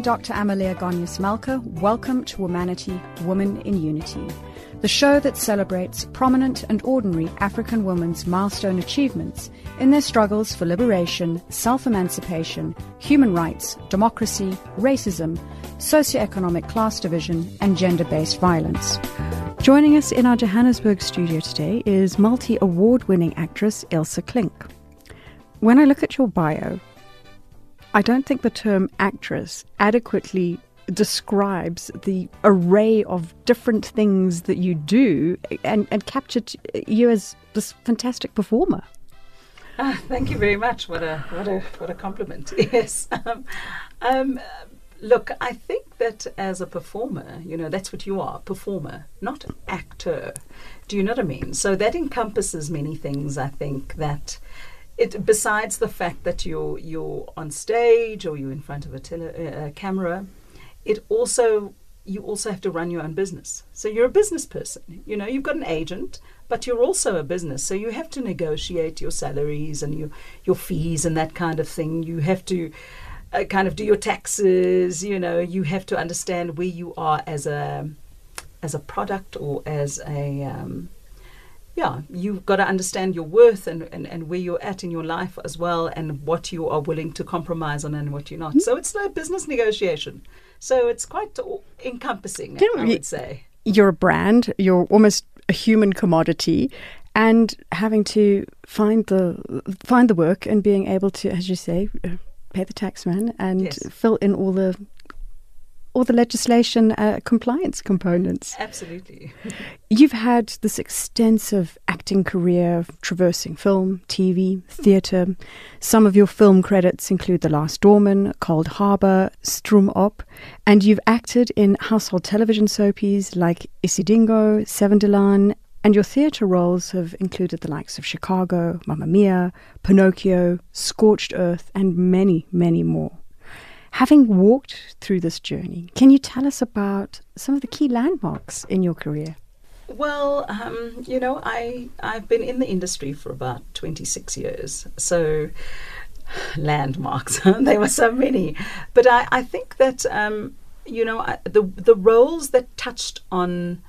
Dr. Amaleya Goneos-Malka. Welcome to Womanity, Woman in Unity, the show that celebrates prominent and ordinary African women's milestone achievements in their struggles for liberation, self emancipation, human rights, democracy, racism, socioeconomic class division, and gender based violence. Joining us in our Johannesburg studio today is multi award winning actress Ilse Klink. When I look at your bio, I don't think the term actress adequately describes the array of different things that you do and, and captured you as this fantastic performer. Ah, thank you very much. What a what a what a compliment. Yes. Um, um, look, I think that as a performer, you know, that's what you are, performer, not actor. Do you know what I mean? So that encompasses many things. I think that it besides the fact that you're you're on stage or you're in front of a tele, uh, camera, it also you also have to run your own business. So you're a business person. You know, you've got an agent, but you're also a business. So you have to negotiate your salaries and your your fees and that kind of thing. You have to uh, kind of do your taxes. You know, you have to understand where you are as a as a product or as a um, yeah, you've got to understand your worth and, and, and where you're at in your life as well and what you are willing to compromise on and what you're not. So it's a business negotiation. So it's quite encompassing, I would say. You're a brand, you're almost a human commodity and having to find the find the work and being able to, as you say, uh, pay the taxman and yes. fill in all the all the legislation uh, compliance components. Absolutely. You've had this extensive acting career traversing film, TV, theatre. Some of your film credits include The Last Doorman, Cold Harbour, Stroomop, and you've acted in household television soapies like Isidingo, 7de Laan, and your theatre roles have included the likes of Chicago, Mamma Mia, Pinocchio, Scorched Earth, and many, many more. Having walked through this journey, can you tell us about some of the key landmarks in your career? Well, um, you know, I I've been in the industry for about 26 years, so landmarks there were so many, but I, I think that um, you know I, the the roles that touched on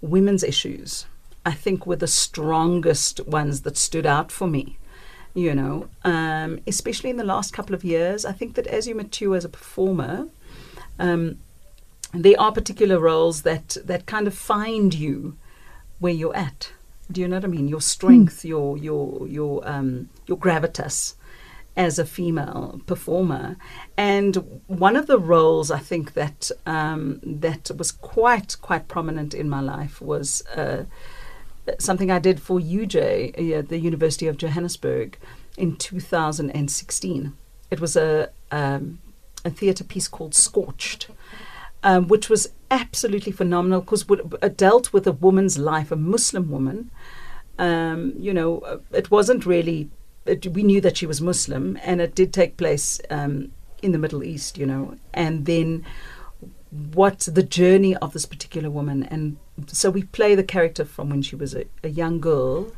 women's issues, I think, were the strongest ones that stood out for me you know, um, especially in the last couple of years. I think that as you mature as a performer, um, there are particular roles that, that kind of find you where you're at. Do you know what I mean? Your strength, mm. your your your um, your gravitas as a female performer. And one of the roles I think that um, that was quite quite prominent in my life was uh, something I did for UJ, uh, the University of Johannesburg, in 2016. It was a um, a theatre piece called Scorched, um, which was absolutely phenomenal because it uh, dealt with a woman's life, a Muslim woman. Um, you know, uh, it wasn't really. It, we knew that she was Muslim, and it did take place um, in the Middle East. You know, and then what the journey of this particular woman and so we play the character from when she was a, a young girl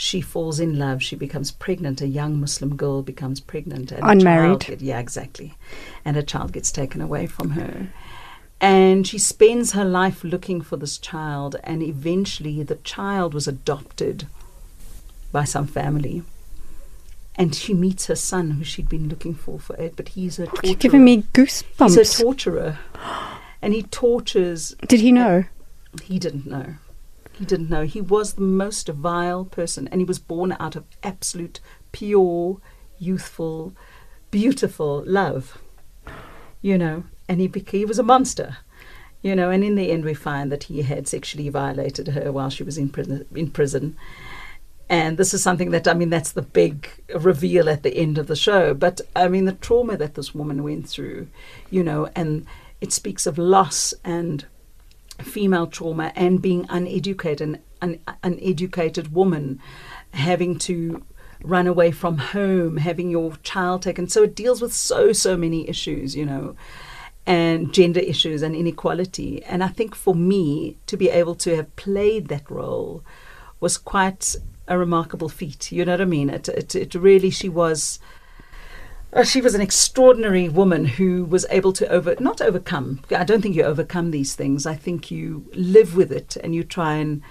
she falls in love, she becomes pregnant, a young Muslim girl becomes pregnant. And Unmarried. Get, yeah, exactly. And a child gets taken away from her. And she spends her life looking for this child, and eventually the child was adopted by some family. And she meets her son, who she'd been looking for for it, but he's a oh, torturer. You're giving me goosebumps. He's a torturer, and he tortures. Did he know? He didn't know. He didn't know. He was the most vile person, and he was born out of absolute, pure, youthful, beautiful love. You know, and he he was a monster. You know, and in the end, we find that he had sexually violated her while she was in prison. In prison. And this is something that, I mean, that's the big reveal at the end of the show. But, I mean, the trauma that this woman went through, you know, and it speaks of loss and female trauma and being uneducated, an uneducated woman, having to run away from home, having your child taken. So it deals with so, so many issues, you know, and gender issues and inequality. And I think for me to be able to have played that role was quite a remarkable feat. You know what I mean? It, it, it really, she was she was an extraordinary woman who was able to over not overcome. I don't think you overcome these things. I think you live with it and you try and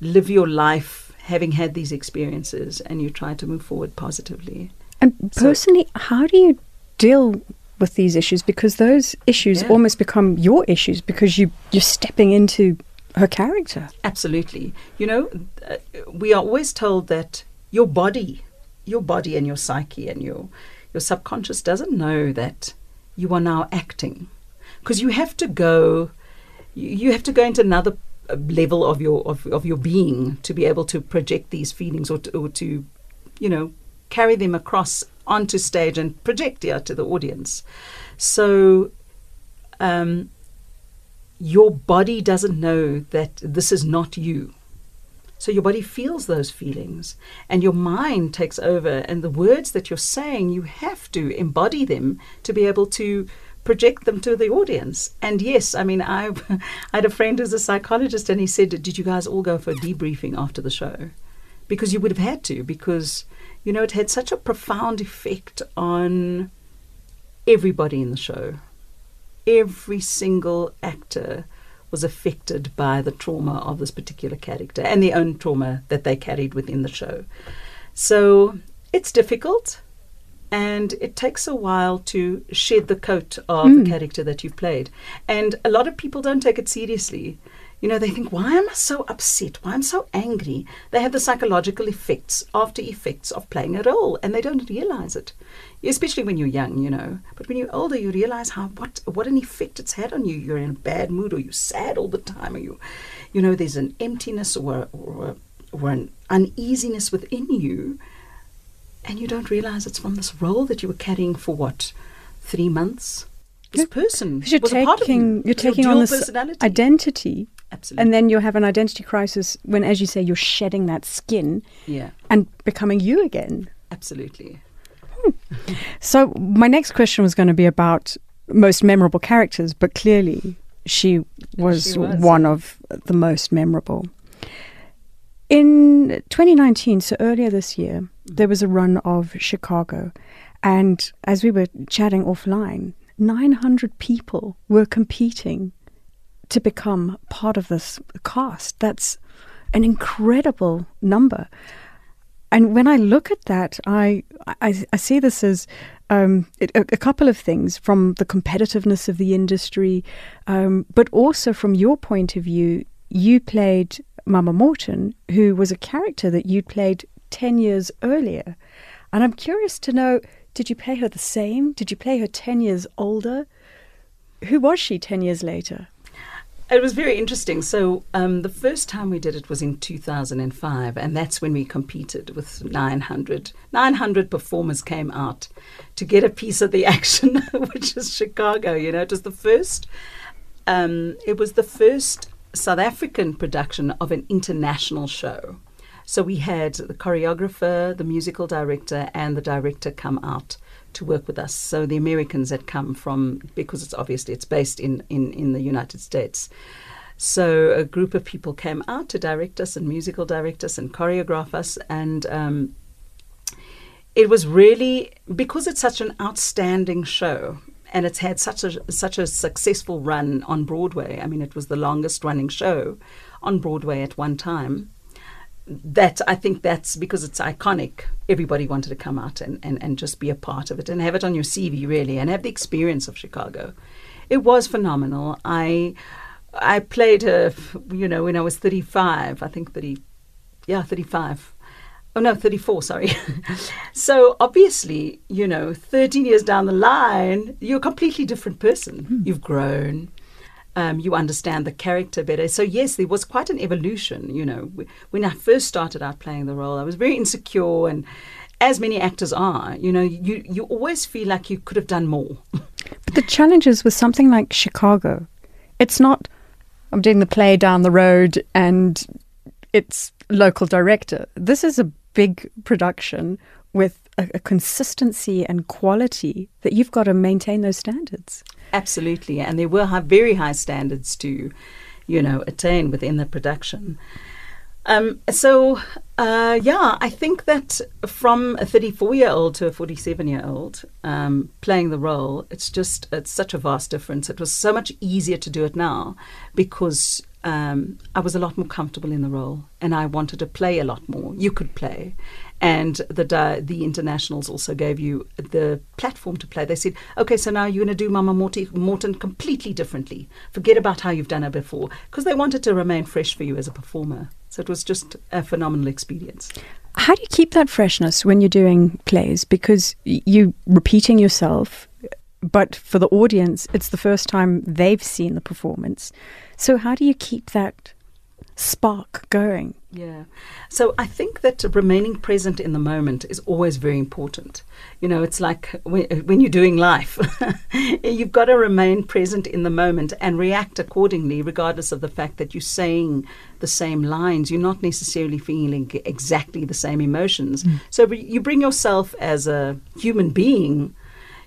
live your life having had these experiences and you try to move forward positively. And So- personally, how do you deal with these issues? Because those issues Yeah. almost become your issues because you you're stepping into her character. Absolutely. You know, uh, we are always told that your body, your body and your psyche and your your subconscious doesn't know that you are now acting because you have to go you, have to go into another uh, level of your of, of your being to be able to project these feelings or to, or to you know carry them across onto stage and project yeah, to the audience so um, your body doesn't know that this is not you. So your body feels those feelings and your mind takes over and the words that you're saying you have to embody them to be able to project them to the audience. And yes, I mean I I had a friend who's a psychologist and he said, "Did you guys all go for a debriefing after the show?" Because you would have had to because you know it had such a profound effect on everybody in the show every single actor was affected by the trauma of this particular character and their own trauma that they carried within the show. So it's difficult and it takes a while to shed the coat of the hmm. character that you've played. And a lot of people don't take it seriously. You know, they think, why am I so upset? Why am I so angry? They have the psychological effects, after effects of playing a role, and they don't realize it. Especially when you're young, you know. But when you're older, you realize how what what an effect it's had on you. You're in a bad mood, or you're sad all the time, or you, you know, there's an emptiness or or, or an uneasiness within you, and you don't realize it's from this role that you were carrying for what, three months. This person you're was a part of you. taking you're Your taking on this identity, Absolutely. and then you'll have an identity crisis when, as you say, you're shedding that skin yeah, and becoming you again. absolutely. So my next question was going to be about most memorable characters, but clearly she was, She was, one of the most memorable. In 2019, so earlier this year, there was a run of Chicago, and as we were chatting offline, 900 people were competing to become part of this cast. That's an incredible number. And when I look at that, I I, I see this as um, it, a, a couple of things from the competitiveness of the industry, um, but also from your point of view. You played Mama Morton, who was a character that you'd played ten years earlier, and I'm curious to know: did you play her the same? Did you play her ten years older? Who was she ten years later? It was very interesting. So um, the first time we did it was in 2005, and that's when we competed with 900. 900 performers came out to get a piece of the action, which is Chicago. You know, it was the first. Um, it was the first South African production of an international show. So we had the choreographer, the musical director, and the director come out to work with us. So the Americans that come from because it's obviously it's based in in, in the United States. So a group of people came out to direct us and musical direct us and choreograph us, and um, it was really because it's such an outstanding show and it's had such a such a successful run on Broadway. I mean, it was the longest running show on Broadway at one time. That I think that's because it's iconic. Everybody wanted to come out and, and, and just be a part of it and have it on your CV really and have the experience of Chicago. It was phenomenal. I I played her, you know, when I was 35. I think 30, yeah, 35. Oh no, 34, sorry. so obviously, you know, 13 years down the line, you're a completely different person. Hmm. You've grown. Um, you understand the character better. So yes, there was quite an evolution. You know, when I first started out playing the role, I was very insecure, and as many actors are, you know, you you always feel like you could have done more. But the challenges with something like Chicago, it's not I'm doing the play down the road and it's local director. This is a big production with a, a consistency and quality that you've got to maintain those standards. Absolutely, and there were high, very high standards to, you know, attain within the production. Um, so Uh, yeah, I think that from a 34 year old to a 47 year old um, playing the role, it's just it's such a vast difference. It was so much easier to do it now because um, I was a lot more comfortable in the role, and I wanted to play a lot more. You could play, and the the internationals also gave you the platform to play. They said, "Okay, so now you're going to do Mama Morton completely differently. Forget about how you've done it before," because they wanted to remain fresh for you as a performer. So it was just a phenomenal experience. How do you keep that freshness when you're doing plays? Because you're repeating yourself, but for the audience, it's the first time they've seen the performance. So how do you keep that spark going? Yeah. So I think that remaining present in the moment is always very important. You know, it's like when, when you're doing life, you've got to remain present in the moment and react accordingly, regardless of the fact that you're saying the same lines. You're not necessarily feeling exactly the same emotions. Mm. So you bring yourself as a human being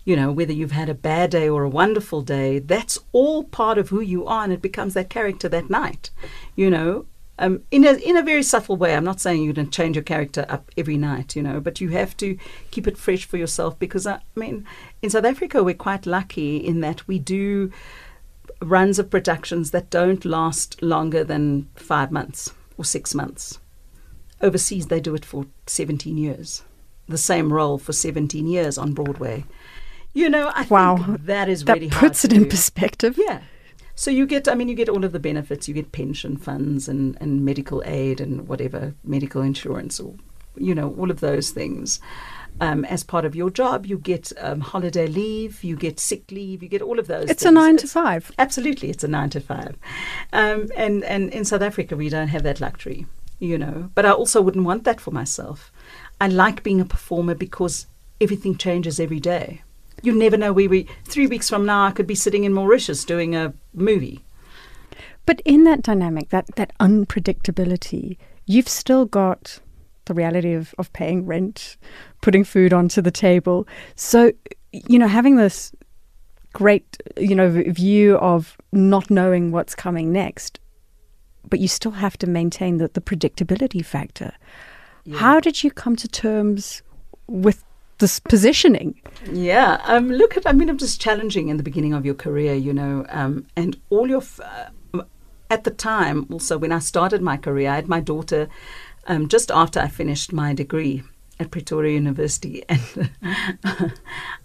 you know, whether you've had a bad day or a wonderful day, that's all part of who you are, and it becomes that character that night, you know. Um, in a in a very subtle way. I'm not saying you can change your character up every night, you know, but you have to keep it fresh for yourself because uh, I mean, in South Africa we're quite lucky in that we do runs of productions that don't last longer than five months or six months. Overseas they do it for 17 years, the same role for 17 years on Broadway. You know, I wow. think that is that really puts it in do. perspective. Yeah. So you get, I mean, you get all of the benefits. You get pension funds and, and medical aid and whatever, medical insurance or, you know, all of those things. Um, as part of your job, you get um, holiday leave, you get sick leave, you get all of those. It's things. a nine to five. Absolutely, it's a nine to five. Um, and and in South Africa, we don't have that luxury, you know. But I also wouldn't want that for myself. I like being a performer because everything changes every day you never know where we three weeks from now I could be sitting in Mauritius doing a movie. But in that dynamic, that that unpredictability, you've still got the reality of, of paying rent, putting food onto the table. So, you know, having this great, you know, view of not knowing what's coming next, but you still have to maintain the, the predictability factor. Yeah. How did you come to terms with this positioning. Yeah, um, look at. I mean, I'm just challenging in the beginning of your career, you know, um, and all your. F- uh, at the time, also when I started my career, I had my daughter um, just after I finished my degree at Pretoria University, and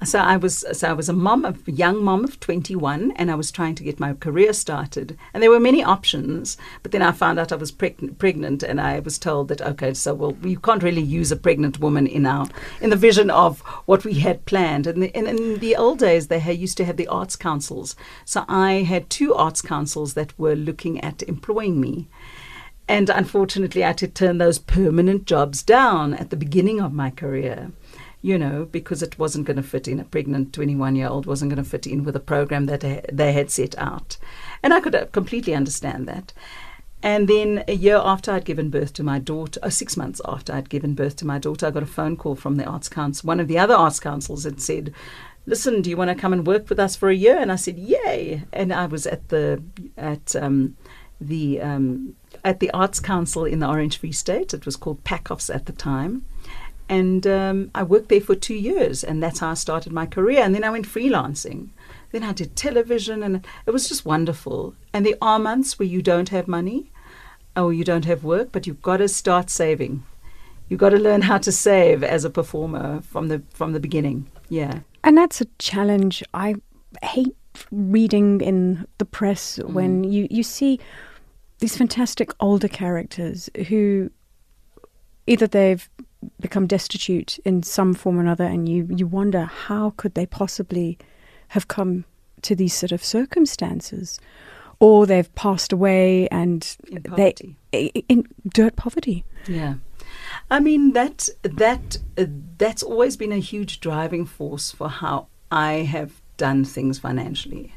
so I was so I was a mom, a young mom of 21, and I was trying to get my career started. And there were many options, but then I found out I was preg- pregnant, and I was told that okay, so well, you can't really use a pregnant woman in our in the vision of what we had planned. And, the, and in the old days, they had, used to have the arts councils, so I had two arts councils that were looking at employing me. And unfortunately, I had to turn those permanent jobs down at the beginning of my career, you know, because it wasn't going to fit in. A pregnant 21 year old wasn't going to fit in with a program that they had set out. And I could uh, completely understand that. And then a year after I'd given birth to my daughter, uh, six months after I'd given birth to my daughter, I got a phone call from the Arts Council. One of the other Arts Councils had said, listen, do you want to come and work with us for a year? And I said, yay. And I was at the, at, um, the um, at the Arts Council in the Orange Free State. It was called PACOFS at the time. And um, I worked there for two years, and that's how I started my career. And then I went freelancing. Then I did television, and it was just wonderful. And there are months where you don't have money or you don't have work, but you've got to start saving. You've got to learn how to save as a performer from the from the beginning. Yeah. And that's a challenge. I hate reading in the press mm. when you, you see these fantastic older characters who either they've become destitute in some form or another, and you, you wonder how could they possibly have come to these sort of circumstances, or they've passed away and in poverty. they in dirt poverty. Yeah. I mean that that uh, that's always been a huge driving force for how I have done things financially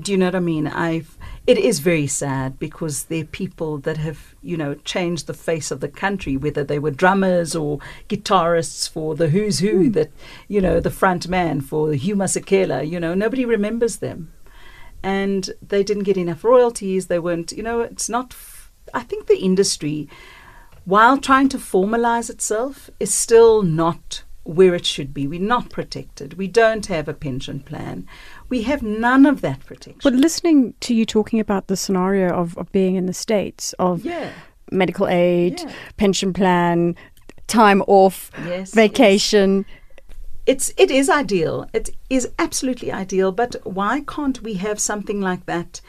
do you know what I mean? I've it is very sad because there are people that have, you know, changed the face of the country, whether they were drummers or guitarists for the Who's Who, mm. that you know, the front man for Hugh Masekela, you know, nobody remembers them. And they didn't get enough royalties, they weren't you know, it's not I think the industry while trying to formalize itself, is still not where it should be. We're not protected. We don't have a pension plan. We have none of that protection. But listening to you talking about the scenario of, of being in the States, of yeah. medical aid, Yeah. pension plan, time off, Yes, vacation. it's it is ideal. It is absolutely ideal. But why can't we have something like that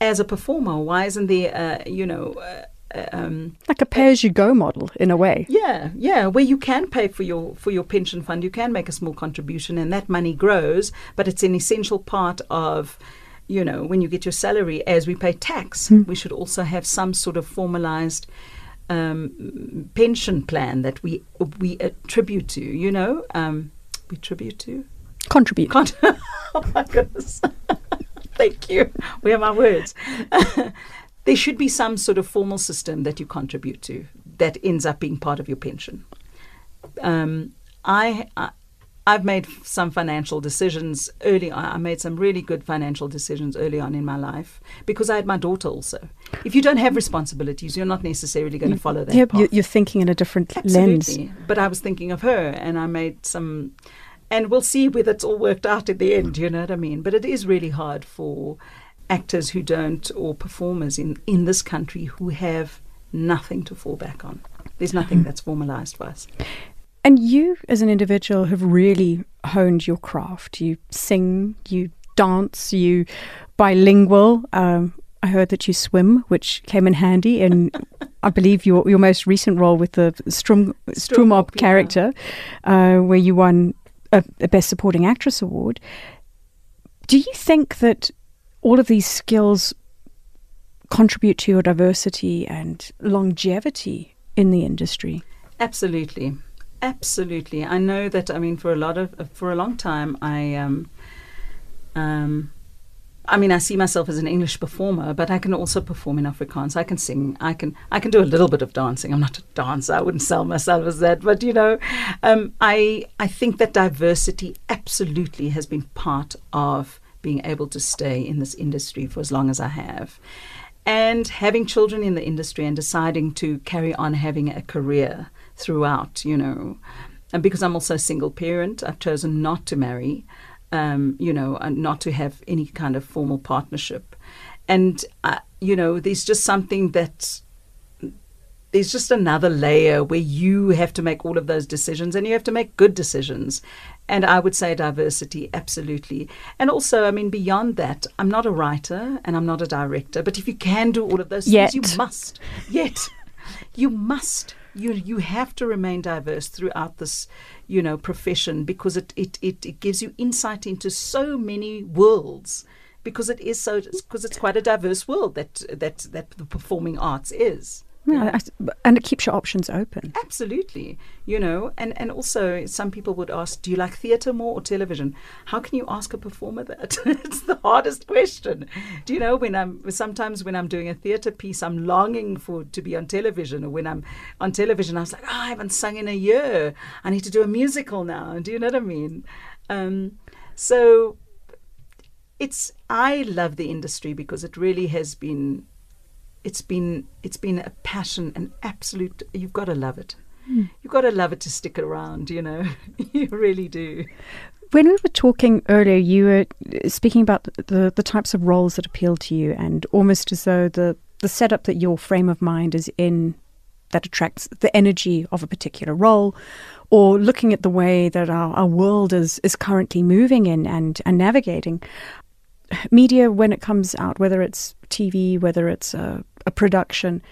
as a performer? Why isn't there, uh, you know, uh, um, Like a pay as you go model in a way. yeah, yeah, where you can pay for your for your pension fund, you can make a small contribution, and that money grows. But it's an essential part of. You know, when you get your salary, as we pay tax, we should also have some sort of formalized um, pension plan that we we attribute to. You know, um, we tribute to. Contribute. Oh my goodness. Thank you. Where are my words? there should be some sort of formal system that you contribute to that ends up being part of your pension. Um, I, I I've made some financial decisions early on. I made some really good financial decisions early on in my life because I had my daughter also. If you don't have responsibilities, you're not necessarily going to follow that Yeah, path. you- you're thinking in a different lens. Absolutely. But I was thinking of her and I made some and we'll see whether it's all worked out in the end, you know what I mean? But it is really hard for actors who don't or performers in, in this country who have nothing to fall back on. There's nothing that's formalized for us. And you, as an individual, have really honed your craft. You sing, you dance, you bilingual. Um, I heard that you swim, which came in handy in, I believe, your your most recent role with the Strum Stroomop yeah. character, uh, where you won a, a Best Supporting Actress award. Do you think that all of these skills contribute to your diversity and longevity in the industry? Absolutely, absolutely. I know that. I mean, for a lot of for a long time, I um, um, I mean, I see myself as an English performer, but I can also perform in Afrikaans. I can sing. I can I can do a little bit of dancing. I'm not a dancer. I wouldn't sell myself as that. But you know, um, I I think that diversity absolutely has been part of being able to stay in this industry for as long as I have. And having children in the industry and deciding to carry on having a career throughout, you know. And because I'm also a single parent, I've chosen not to marry, um, you know, and not to have any kind of formal partnership. And, uh, you know, there's just something that there's just another layer where you have to make all of those decisions and you have to make good decisions. And I would say diversity, absolutely. And also, I mean, beyond that, I'm not a writer and I'm not a director, but if you can do all of those Yet. things, you must. Yet. You must. You, you have to remain diverse throughout this, you know, profession because it, it, it, it gives you insight into so many worlds because it is so because it's quite a diverse world that that that the performing arts is. Yeah, and it keeps your options open. Absolutely, you know, and and also some people would ask, do you like theatre more or television? How can you ask a performer that? it's the hardest question. Do you know when I'm sometimes when I'm doing a theatre piece, I'm longing for to be on television, or when I'm on television, I was like, oh, I haven't sung in a year. I need to do a musical now. Do you know what I mean? Um, so it's I love the industry because it really has been it's been it's been a passion an absolute you've got to love it. You've got to love it to stick around you know. You really do. When we were talking earlier, you were uh, speaking about the, the, the types of roles that appeal to you, and almost as though the, the setup that your frame of mind is in that attracts the energy of a particular role, or looking at the way that our, our world is, is currently moving in and, and navigating. Media, when it comes out, whether it's TV, whether it's a, a production,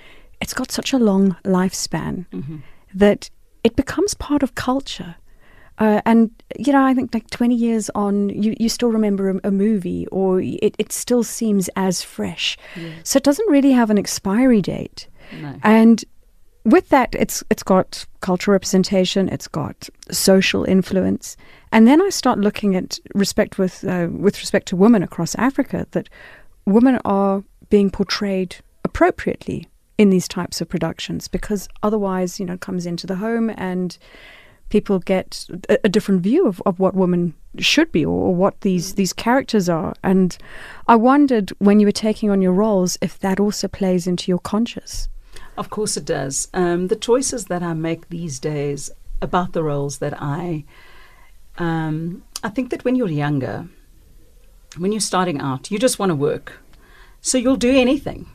it's got such a long lifespan that it becomes part of culture. Uh, and you know, I think like twenty years on, you, you still remember a, a movie, or it, it still seems as fresh. So it doesn't really have an expiry date. no And with that, it's it's got cultural representation, it's got social influence, and then I start looking at respect with uh, with respect to women across Africa that women are being portrayed appropriately in these types of productions because otherwise, you know, it comes into the home and people get a, a different view of, of what women should be or, or what these these characters are. And I wondered when you were taking on your roles if that also plays into your conscious. Of course, it does. Um, the choices that I make these days about the roles that I, um, I think that when you're younger, when you're starting out, you just want to work, so you'll do anything.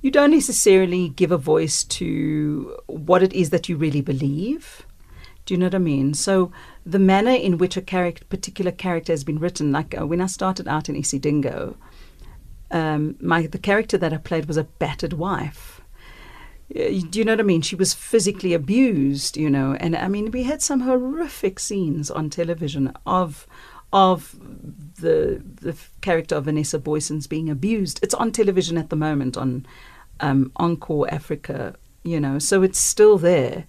You don't necessarily give a voice to what it is that you really believe. Do you know what I mean? So the manner in which a character, particular character has been written, like uh, when I started out in Isidingo, um, my the character that I played was a battered wife. Do you know what I mean? She was physically abused, you know, and I mean we had some horrific scenes on television of of the the character of Vanessa Boysons being abused. It's on television at the moment on um, Encore Africa, you know, so it's still there.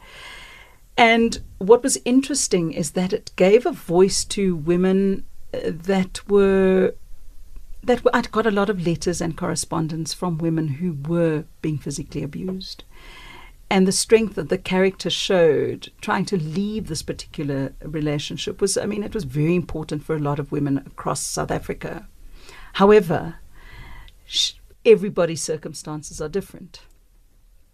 And what was interesting is that it gave a voice to women uh, that were that I'd got a lot of letters and correspondence from women who were being physically abused. And the strength that the character showed trying to leave this particular relationship was, I mean, it was very important for a lot of women across South Africa. However, sh- everybody's circumstances are different.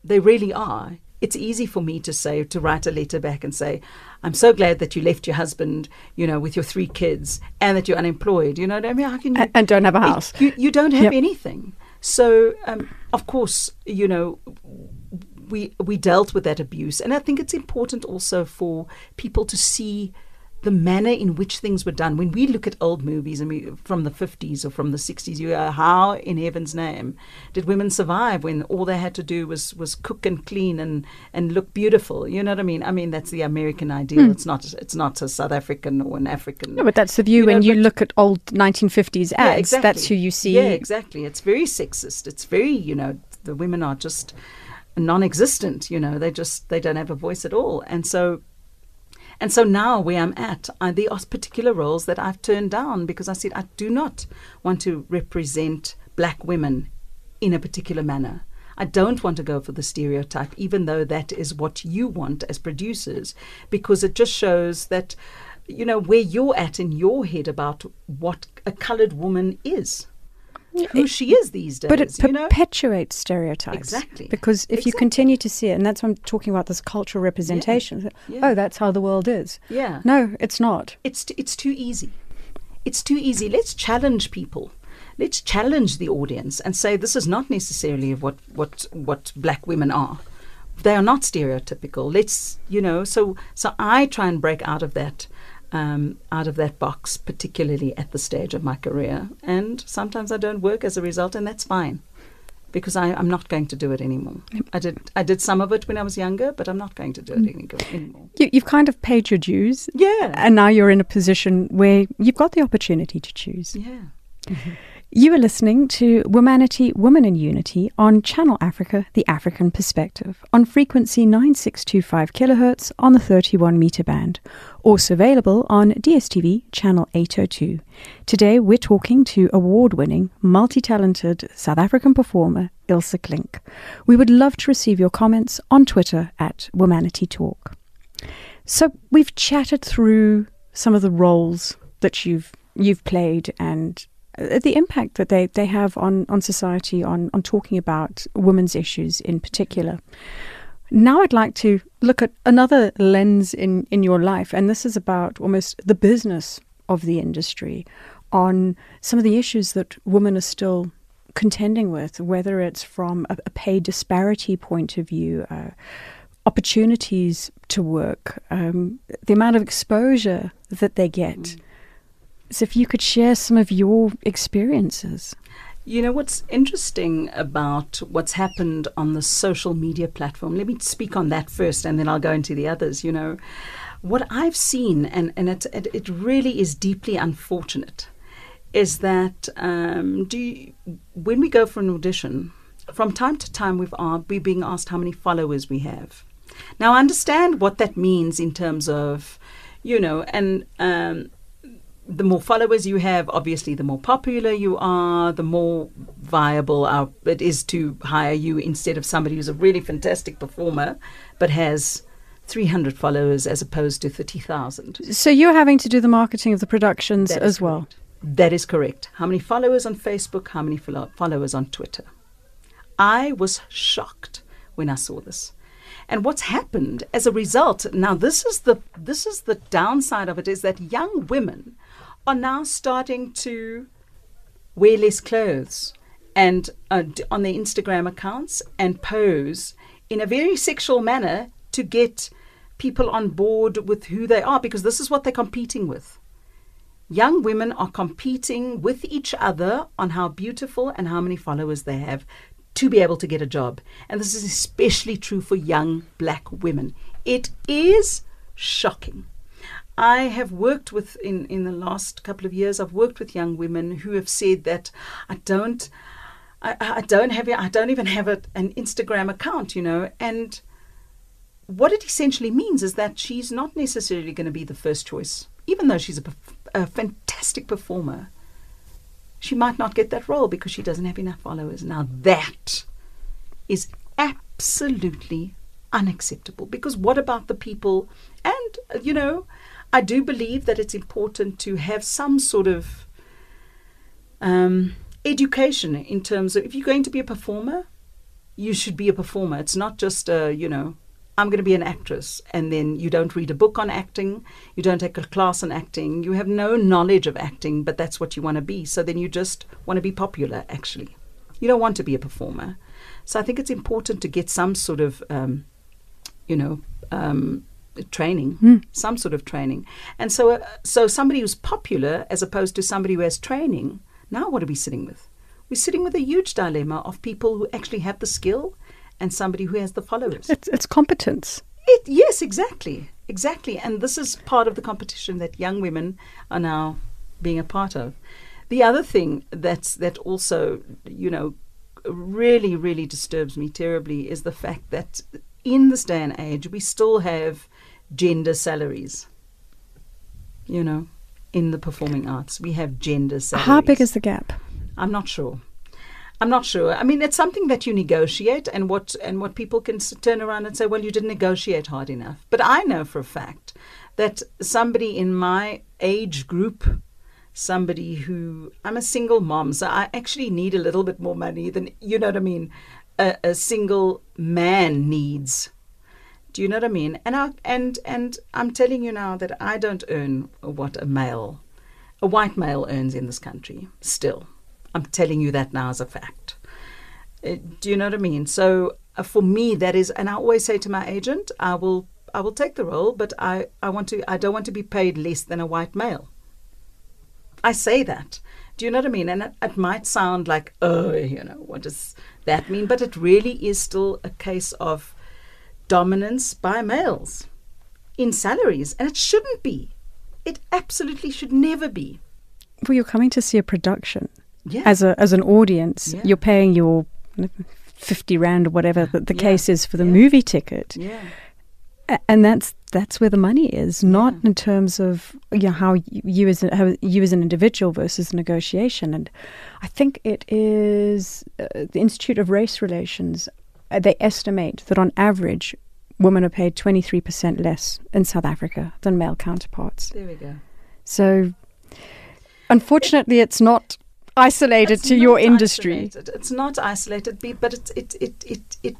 They really are. It's easy for me to say, to write a letter back and say, I'm so glad that you left your husband, you know, with your three kids and that you're unemployed. You know what I mean? How can you, And, and don't have a house. you, you don't have Yep. anything. So, um, of course, you know, we we dealt with that abuse, and I think it's important also for people to see the manner in which things were done. When we look at old movies and we from the fifties or from the sixties, you go, how in heaven's name did women survive when all they had to do was was cook and clean and and look beautiful? You know what I mean? I mean that's the American ideal. Hmm. It's not it's not a South African or an African. No, but that's the view You know, when you look at old 1950s Yeah, ads. exactly. That's who you see. Yeah, exactly. It's very sexist. It's very, you know, the women are just non-existent. You know, they just they don't have a voice at all. And so, and so now where I'm at, are particular roles that I've turned down because I said I do not want to represent black women in a particular manner. I don't want to go for the stereotype, even though that is what you want as producers, because it just shows that, you know, where you're at in your head about what a coloured woman is, who she is these days. But it you know? perpetuates stereotypes. Exactly. Because if you continue to see it, and that's what I'm talking about this cultural representation. Yeah. Oh, that's how the world is. yeah. No, it's not. it's t- it's too easy. It's too easy. Let's challenge people. Let's challenge the audience and say this is not necessarily what what what black women are. They are not stereotypical. Let's you know. So so I try and break out of that. Um, out of that box, particularly at the stage of my career, and sometimes I don't work as a result, and that's fine, because I, I'm not going to do it anymore. I did I did some of it when I was younger, but I'm not going to do it any- anymore. You, you've kind of paid your dues. Yeah, And now you're in a position where you've got the opportunity to choose. yeah. You are listening to Womanity, Woman in Unity on Channel Africa, the African Perspective, on frequency 9625 kilohertz on the 31 meter band, also available on DSTV channel 802. Today we're talking to award winning, multi talented South African performer Ilse Klink. We would love to receive your comments on Twitter at Womanity Talk. So we've chatted through some of the roles that you've you've played and the impact that they, they have on, on society on, on talking about women's issues in particular. Now I'd like to look at another lens in, in your life, and this is about almost the business of the industry on some of the issues that women are still contending with, whether it's from a, a pay disparity point of view, uh, opportunities to work, um, the amount of exposure that they get. So, if you could share some of your experiences. You know what's interesting about what's happened on the social media platform? Let me speak on that first and then I'll go into the others. You know, what I've seen, and, and it, it, it really is deeply unfortunate, is that um, do you, when we go for an audition, from time to time we've are, we're being asked how many followers we have. Now, I understand what that means in terms of, you know, and um, the more followers you have, obviously, the more popular you are, the more viable our, it is to hire you instead of somebody who's a really fantastic performer but has 300 followers as opposed to 30,000. So, you're having to do the marketing of the productions That as well. That is correct. How many followers on Facebook? How many follow- followers on Twitter? I was shocked when I saw this. And what's happened as a result, now this is the this is the downside of it is that young women are now starting to wear less clothes and uh, on their Instagram accounts and pose in a very sexual manner to get people on board with who they are because this is what they're competing with. Young women are competing with each other on how beautiful and how many followers they have to be able to get a job. And this is especially true for young black women. It is shocking. I have worked with in, in the last couple of years, I've worked with young women who have said that I don't I, I don't have I don't even have a, an Instagram account, you know, and what it essentially means is that she's not necessarily going to be the first choice, even though she's a, a fantastic performer. She might not get that role because she doesn't have enough followers. Now that is absolutely unacceptable. Because what about the people? And you know, I do believe that it's important to have some sort of um, education in terms of if you're going to be a performer, you should be a performer. It's not just a, you know, I'm going to be an actress, and then you don't read a book on acting, you don't take a class on acting, you have no knowledge of acting, but that's what you want to be. So then you just want to be popular, actually. You don't want to be a performer. So I think it's important to get some sort of, um, you know, um, training, mm. some sort of training. And so, uh, so somebody who's popular as opposed to somebody who has training now, what are we sitting with? We're sitting with a huge dilemma of people who actually have the skill and somebody who has the followers. It's, it's competence. It, yes, exactly. Exactly. And this is part of the competition that young women are now being a part of. The other thing that's that also, you know, really, really disturbs me terribly is the fact that in this day and age we still have gender salaries. You know, in the performing arts. We have gender salaries. How big is the gap? I'm not sure. I'm not sure. I mean, it's something that you negotiate, and what and what people can turn around and say, "Well, you didn't negotiate hard enough." But I know for a fact that somebody in my age group, somebody who I'm a single mom, so I actually need a little bit more money than you know what I mean. A, a single man needs do you know what I mean? And I and and I'm telling you now that I don't earn what a male, a white male earns in this country. Still, I'm telling you that now as a fact. Uh, do you know what I mean? So uh, for me, that is, and I always say to my agent, I will I will take the role, but I I want to I don't want to be paid less than a white male. I say that. Do you know what I mean? And it, it might sound like, oh, you know, what does that mean? But it really is still a case of dominance by males in salaries, and it shouldn't be. It absolutely should never be. Well, you're coming to see a production yeah. as a as an audience. Yeah. You're paying your fifty rand or whatever the, the yeah. case is for the movie ticket. Yeah. And that's that's where the money is, not in terms of you know, how you as a, how you as an individual versus negotiation. And I think it is uh, the Institute of Race Relations uh, they estimate that on average, women are paid 23% less in South Africa than male counterparts. There we go. So, unfortunately, it's not isolated it's to not your industry. Isolated. It's not isolated, but it's it it it it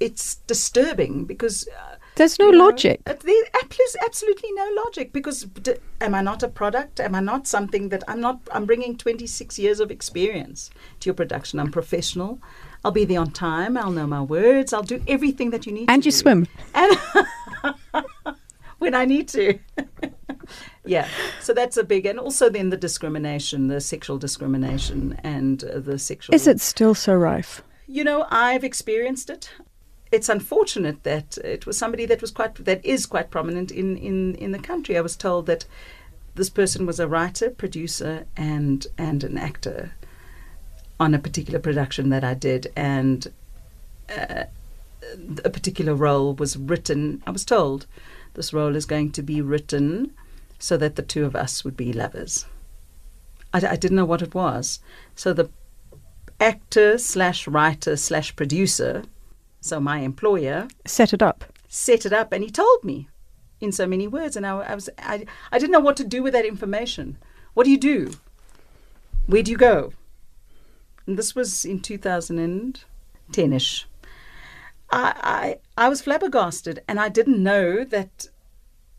it's disturbing because. Uh, there's no logic. Know, there's absolutely no logic because d- am I not a product? Am I not something that I'm not? I'm bringing 26 years of experience to your production. I'm professional. I'll be there on time. I'll know my words. I'll do everything that you need. And you do. swim. And when I need to. yeah. So that's a big, and also then the discrimination, the sexual discrimination, and uh, the sexual. Is it still so rife? You know, I've experienced it. It's unfortunate that it was somebody that was quite that is quite prominent in in in the country. I was told that this person was a writer, producer, and and an actor on a particular production that I did, and uh, a particular role was written. I was told this role is going to be written so that the two of us would be lovers. I, I didn't know what it was. So the actor slash writer slash producer, so my employer, set it up. Set it up, and he told me in so many words, and I, I was I, I didn't know what to do with that information. What do you do? Where do you go? And this was in 2010 ish. I, I I was flabbergasted, and I didn't know that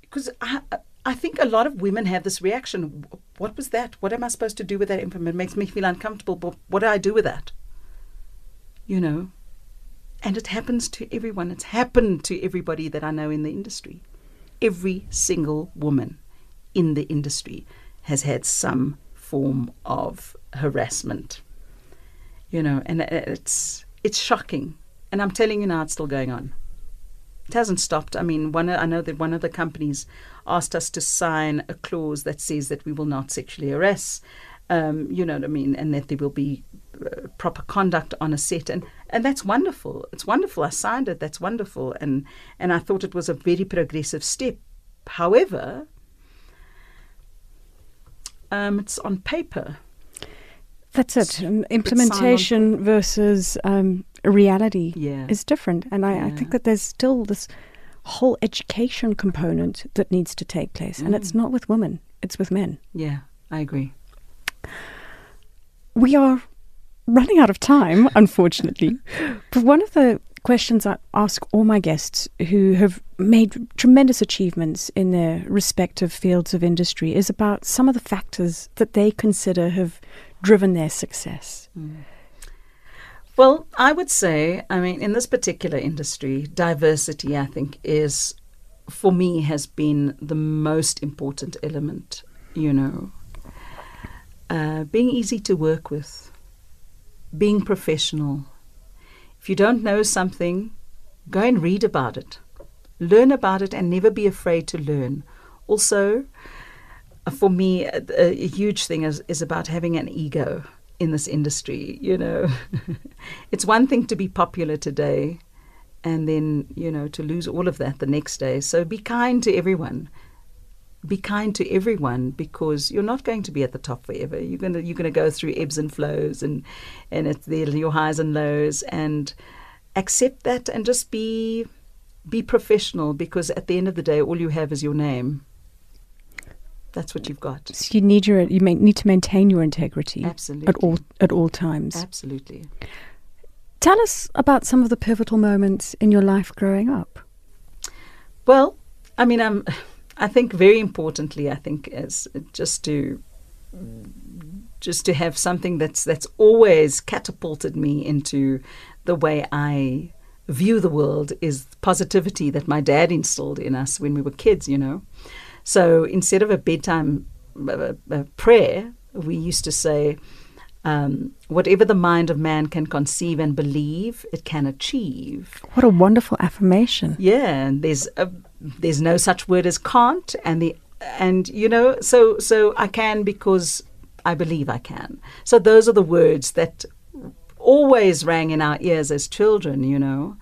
because I I think a lot of women have this reaction. What was that? What am I supposed to do with that information? It makes me feel uncomfortable. But what do I do with that? You know, and it happens to everyone. It's happened to everybody that I know in the industry. Every single woman in the industry has had some form of harassment. You know, and it's it's shocking. And I'm telling you now, it's still going on. It hasn't stopped. I mean, one I know that one of the companies asked us to sign a clause that says that we will not sexually harass. Um, you know what I mean, and that there will be uh, proper conduct on a set, and and that's wonderful. It's wonderful. I signed it. That's wonderful, and and I thought it was a very progressive step. However, um, it's on paper. That's it. Implementation versus um, reality yeah. is different. And I, yeah. I, think that there's still this whole education component that needs to take place. Mm. And it's mm. not with women, it's with men. Yeah, I agree. We are running out of time, unfortunately. but one of the questions I ask all my guests who have made tremendous achievements in their respective fields of industry is about some of the factors that they consider have driven their success. Mm. Well, I would say, I mean, in this particular industry, diversity, I think, is for me has been the most important element, you know. Uh, being easy to work with, being professional, if you don't know something, go and read about it. Learn about it and never be afraid to learn. Also, uh, for me, a, a huge thing is, is about having an ego in this industry. You know, it's one thing to be popular today and then, you know, to lose all of that the next day. So be kind to everyone be kind to everyone because you're not going to be at the top forever. You're gonna you're gonna go through ebbs and flows and and it's there your highs and lows and accept that and just be be professional because at the end of the day all you have is your name. That's what you've got. So you need your you may, need to maintain your integrity absolutely at all at all times. Absolutely. Tell us about some of the pivotal moments in your life growing up. Well, I mean, I'm I think very importantly, I think is just to just to have something that's that's always catapulted me into the way I view the world is positivity that my dad instilled in us when we were kids, you know. So instead of a bedtime uh, uh, prayer, we used to say, um, whatever the mind of man can conceive and believe, it can achieve. What a wonderful affirmation. Yeah, and there's a, there's no such word as can't, and the and you know, so so I can because I believe I can. So those are the words that always rang in our ears as children, you know.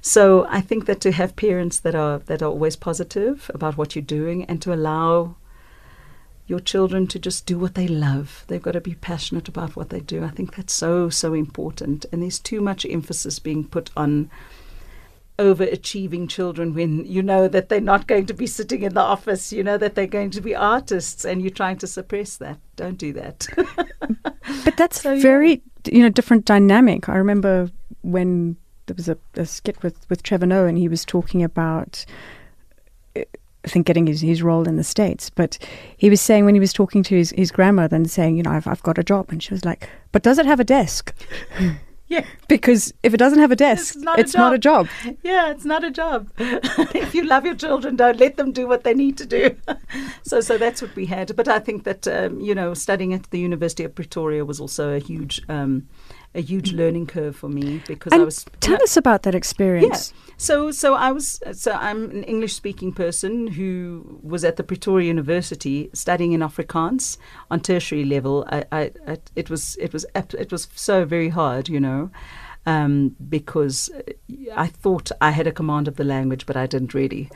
So I think that to have parents that are that are always positive about what you're doing and to allow your children to just do what they love. They've got to be passionate about what they do. I think that's so, so important. And there's too much emphasis being put on overachieving children when you know that they're not going to be sitting in the office, you know that they're going to be artists and you're trying to suppress that. Don't do that. but that's so, very, yeah. you know, different dynamic. I remember when there was a, a skit with, with Trevor Noah and he was talking about I think getting his, his role in the States. But he was saying when he was talking to his, his grandmother and saying, you know, I've, I've got a job. And she was like, but does it have a desk? Yeah. Because if it doesn't have a desk, it's, not, it's a not, a job. Yeah, it's not a job. if you love your children, don't let them do what they need to do. so, so that's what we had. But I think that um, you know, studying at the University of Pretoria was also a huge um, a huge learning curve for me because and I was. Tell us about that experience. Yeah. So, so I was. So I'm an English-speaking person who was at the Pretoria University studying in Afrikaans on tertiary level. I, I, I it was, it was, it was so very hard, you know. Um, because I thought I had a command of the language, but I didn't really.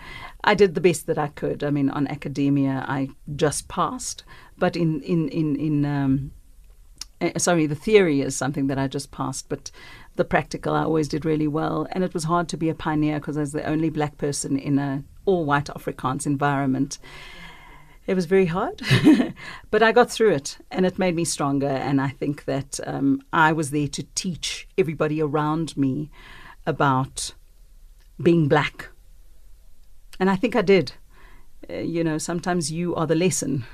I did the best that I could. I mean, on academia, I just passed, but in in in in um, uh, sorry, the theory is something that I just passed, but the practical I always did really well. And it was hard to be a pioneer because I was the only black person in a all white Afrikaans environment. It was very hard, but I got through it and it made me stronger. And I think that um, I was there to teach everybody around me about being black. And I think I did. Uh, you know, sometimes you are the lesson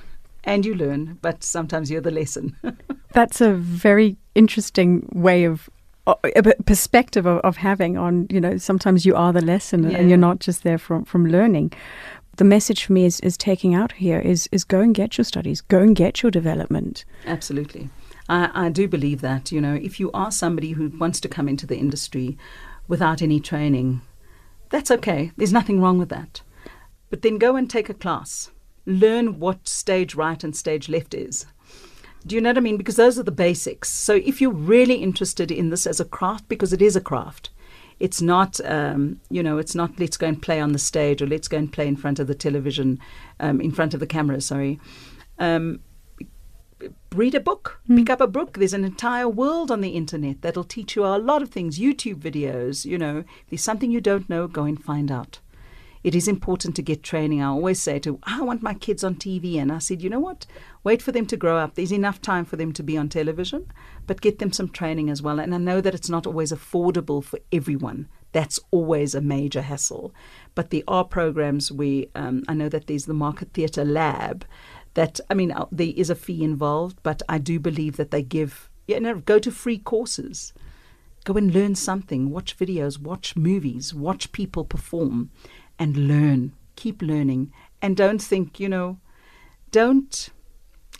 and you learn, but sometimes you're the lesson. That's a very interesting way of a perspective of, of, having on you know sometimes you are the lesson yeah. and you're not just there from from learning. The message for me is, is taking out here is is go and get your studies go and get your development. Absolutely. I, I do believe that you know if you are somebody who wants to come into the industry without any training that's okay. There's nothing wrong with that. But then go and take a class. Learn what stage right and stage left is do you know what I mean? Because those are the basics. So if you're really interested in this as a craft, because it is a craft, it's not, um, you know, it's not let's go and play on the stage or let's go and play in front of the television, um, in front of the camera, sorry. Um, read a book, mm. pick up a book. There's an entire world on the internet that'll teach you a lot of things, YouTube videos, you know. If there's something you don't know, go and find out it is important to get training. I always say to, I want my kids on TV. And I said, you know what? Wait for them to grow up. There's enough time for them to be on television, but get them some training as well. And I know that it's not always affordable for everyone. That's always a major hassle. But there are programs where um, I know that there's the Market Theatre Lab that, I mean, uh, there is a fee involved, but I do believe that they give, you know, go to free courses. Go and learn something, watch videos, watch movies, watch people perform and learn. Keep learning. And don't think, you know, don't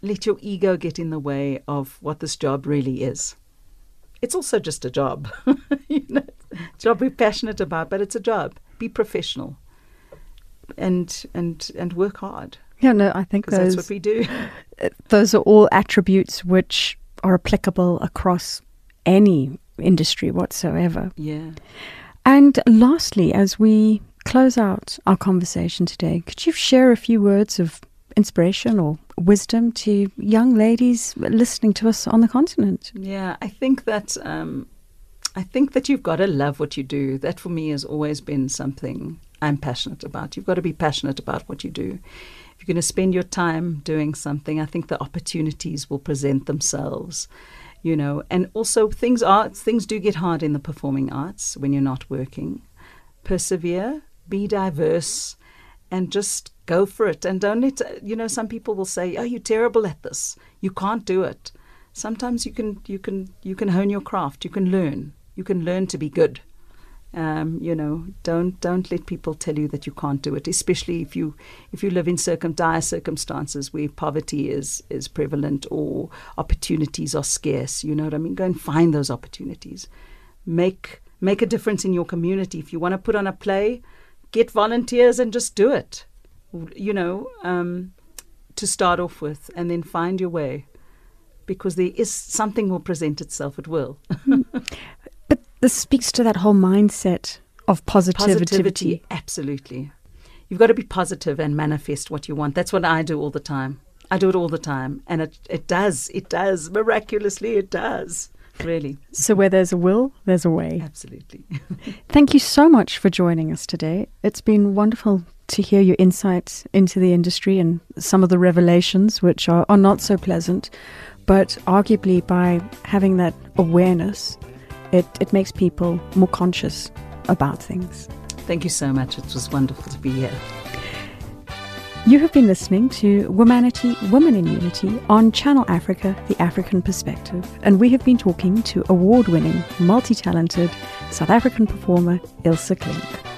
let your ego get in the way of what this job really is. It's also just a job. you know, job we're passionate about, but it's a job. Be professional and and and work hard. Yeah, no, I think those, that's what we do. Those are all attributes which are applicable across any industry whatsoever. Yeah. And lastly, as we close out our conversation today, could you share a few words of inspiration or wisdom to young ladies listening to us on the continent? Yeah, I think that um, I think that you've got to love what you do. That for me has always been something I'm passionate about. You've got to be passionate about what you do. If you're going to spend your time doing something, I think the opportunities will present themselves. You know, and also things are things do get hard in the performing arts when you're not working. Persevere, be diverse, and just go for it. And don't let, you know, some people will say, oh, you're terrible at this. You can't do it. Sometimes you can, you can, you can hone your craft. You can learn. You can learn to be good. Um, you know, don't don't let people tell you that you can't do it, especially if you if you live in circum dire circumstances where poverty is is prevalent or opportunities are scarce. You know what I mean? Go and find those opportunities. Make make a difference in your community. If you want to put on a play, get volunteers and just do it. You know, um, to start off with, and then find your way, because there is something will present itself. It will. but this speaks to that whole mindset of positivity. Positivity, absolutely. You've got to be positive and manifest what you want. That's what I do all the time. I do it all the time, and it it does. It does miraculously. It does really. So, where there's a will, there's a way. Absolutely. Thank you so much for joining us today. It's been wonderful to hear your insights into the industry and some of the revelations, which are, are not so pleasant. But arguably, by having that awareness, it, it makes people more conscious about things. Thank you so much. It was wonderful to be here. You have been listening to Womanity, Women in Unity on Channel Africa, The African Perspective, and we have been talking to award winning, multi talented South African performer Ilse Klink.